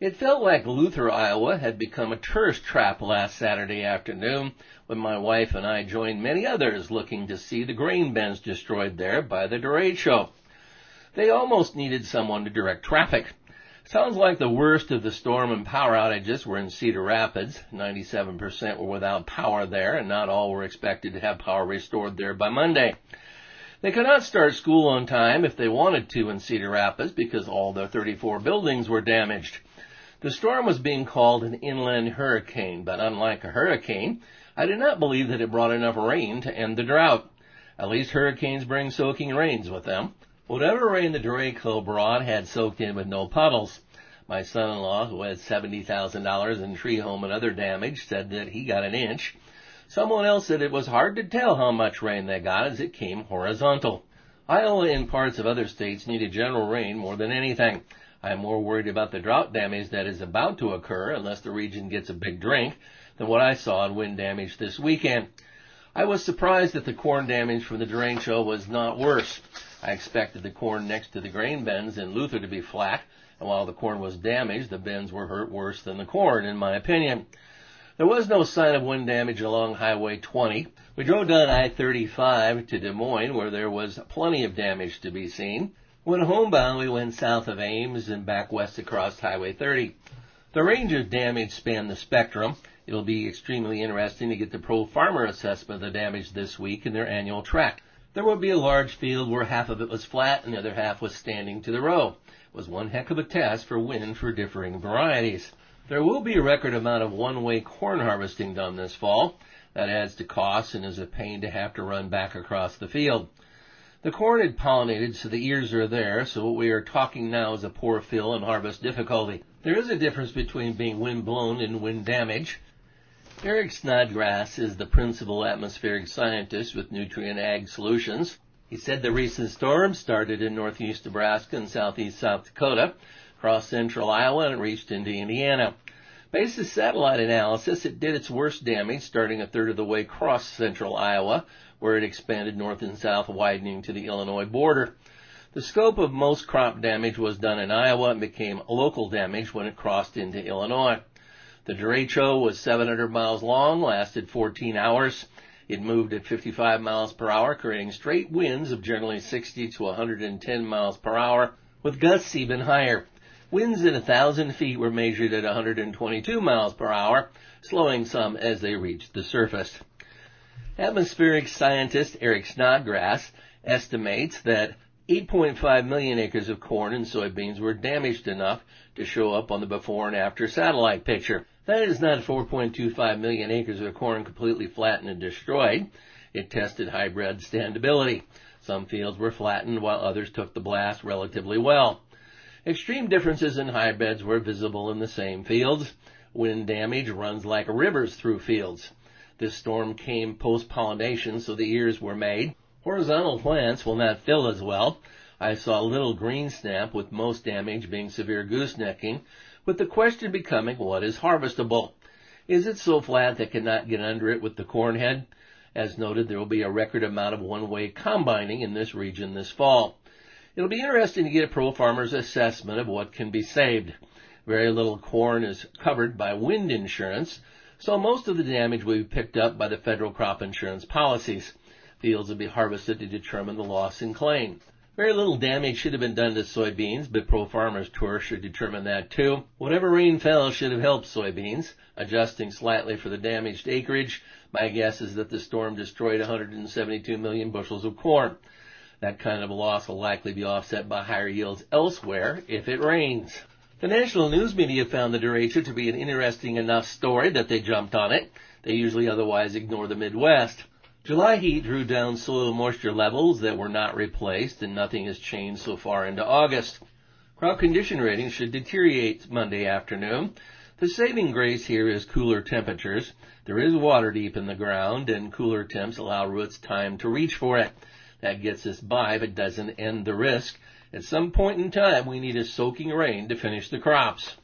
It felt like Luther, Iowa had become a tourist trap last Saturday afternoon when my wife and I joined many others looking to see the grain bins destroyed there by the derecho. They almost needed someone to direct traffic. Sounds like the worst of the storm and power outages were in Cedar Rapids. 97% were without power there, and not all were expected to have power restored there by Monday. They could not start school on time if they wanted to in Cedar Rapids because all their 34 buildings were damaged. The storm was being called an inland hurricane, but unlike a hurricane, I did not believe that it brought enough rain to end the drought. At least hurricanes bring soaking rains with them. Whatever rain the derecho brought had soaked in with no puddles. My son-in-law, who had $70,000 in tree home and other damage, said that he got an inch. Someone else said it was hard to tell how much rain they got as it came horizontal. Iowa and parts of other states needed general rain more than anything. I am more worried about the drought damage that is about to occur unless the region gets a big drink than what I saw in wind damage this weekend. I was surprised that the corn damage from the derecho was not worse. I expected the corn next to the grain bins in Luther to be flat, and while the corn was damaged, the bins were hurt worse than the corn, in my opinion. There was no sign of wind damage along Highway 20. We drove down I-35 to Des Moines where there was plenty of damage to be seen. When homebound, we went south of Ames and back west across Highway 30. The range of damage spanned the spectrum. It'll be extremely interesting to get the pro farmer assessment of the damage this week in their annual track. There would be a large field where half of it was flat and the other half was standing to the row. It was one heck of a test for wind for differing varieties. There will be a record amount of one-way corn harvesting done this fall. That adds to costs and is a pain to have to run back across the field. The corn had pollinated, so the ears are there, so what we are talking now is a poor fill and harvest difficulty. There is a difference between being wind blown and wind damage. Eric Snodgrass is the principal atmospheric scientist with Nutrien Ag Solutions. He said the recent storm started in northeast Nebraska and southeast South Dakota, crossed central Iowa, and reached into Indiana. Based on satellite analysis, it did its worst damage starting a third of the way across central Iowa, where it expanded north and south, widening to the Illinois border. The scope of most crop damage was done in Iowa and became local damage when it crossed into Illinois. The derecho was 700 miles long, lasted 14 hours. It moved at 55 miles per hour, creating straight winds of generally 60 to 110 miles per hour, with gusts even higher. Winds at 1,000 feet were measured at 122 miles per hour, slowing some as they reached the surface. Atmospheric scientist Eric Snodgrass estimates that 8.5 million acres of corn and soybeans were damaged enough to show up on the before and after satellite picture. That is not 4.25 million acres of corn completely flattened and destroyed. It tested hybrid standability. Some fields were flattened while others took the blast relatively well. Extreme differences in hybrids were visible in the same fields. Wind damage runs like rivers through fields. This storm came post-pollination, so the ears were made. Horizontal plants will not fill as well. I saw little green snap with most damage being severe goosenecking, with the question becoming what is harvestable? Is it so flat that cannot get under it with the corn head? As noted, there will be a record amount of one-way combining in this region this fall. It'll be interesting to get a pro farmer's assessment of what can be saved. Very little corn is covered by wind insurance, so most of the damage will be picked up by the federal crop insurance policies. Fields will be harvested to determine the loss in claim. Very little damage should have been done to soybeans, but Pro Farmers Tour should determine that too. Whatever rain fell should have helped soybeans. Adjusting slightly for the damaged acreage, my guess is that the storm destroyed 172 million bushels of corn. That kind of loss will likely be offset by higher yields elsewhere if it rains. The national news media found the derecho to be an interesting enough story that they jumped on it. They usually otherwise ignore the Midwest. July heat drew down soil moisture levels that were not replaced and nothing has changed so far into August. Crop condition ratings should deteriorate Monday afternoon. The saving grace here is cooler temperatures. There is water deep in the ground and cooler temps allow roots time to reach for it. That gets us by but doesn't end the risk. At some point in time, we need a soaking rain to finish the crops.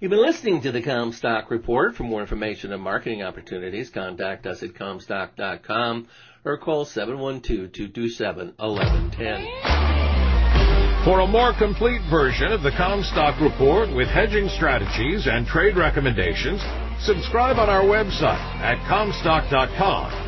You've been listening to the Commstock Report. For more information and marketing opportunities, contact us at Commstock.com or call 712-227-1110. For a more complete version of the Commstock Report with hedging strategies and trade recommendations, subscribe on our website at Commstock.com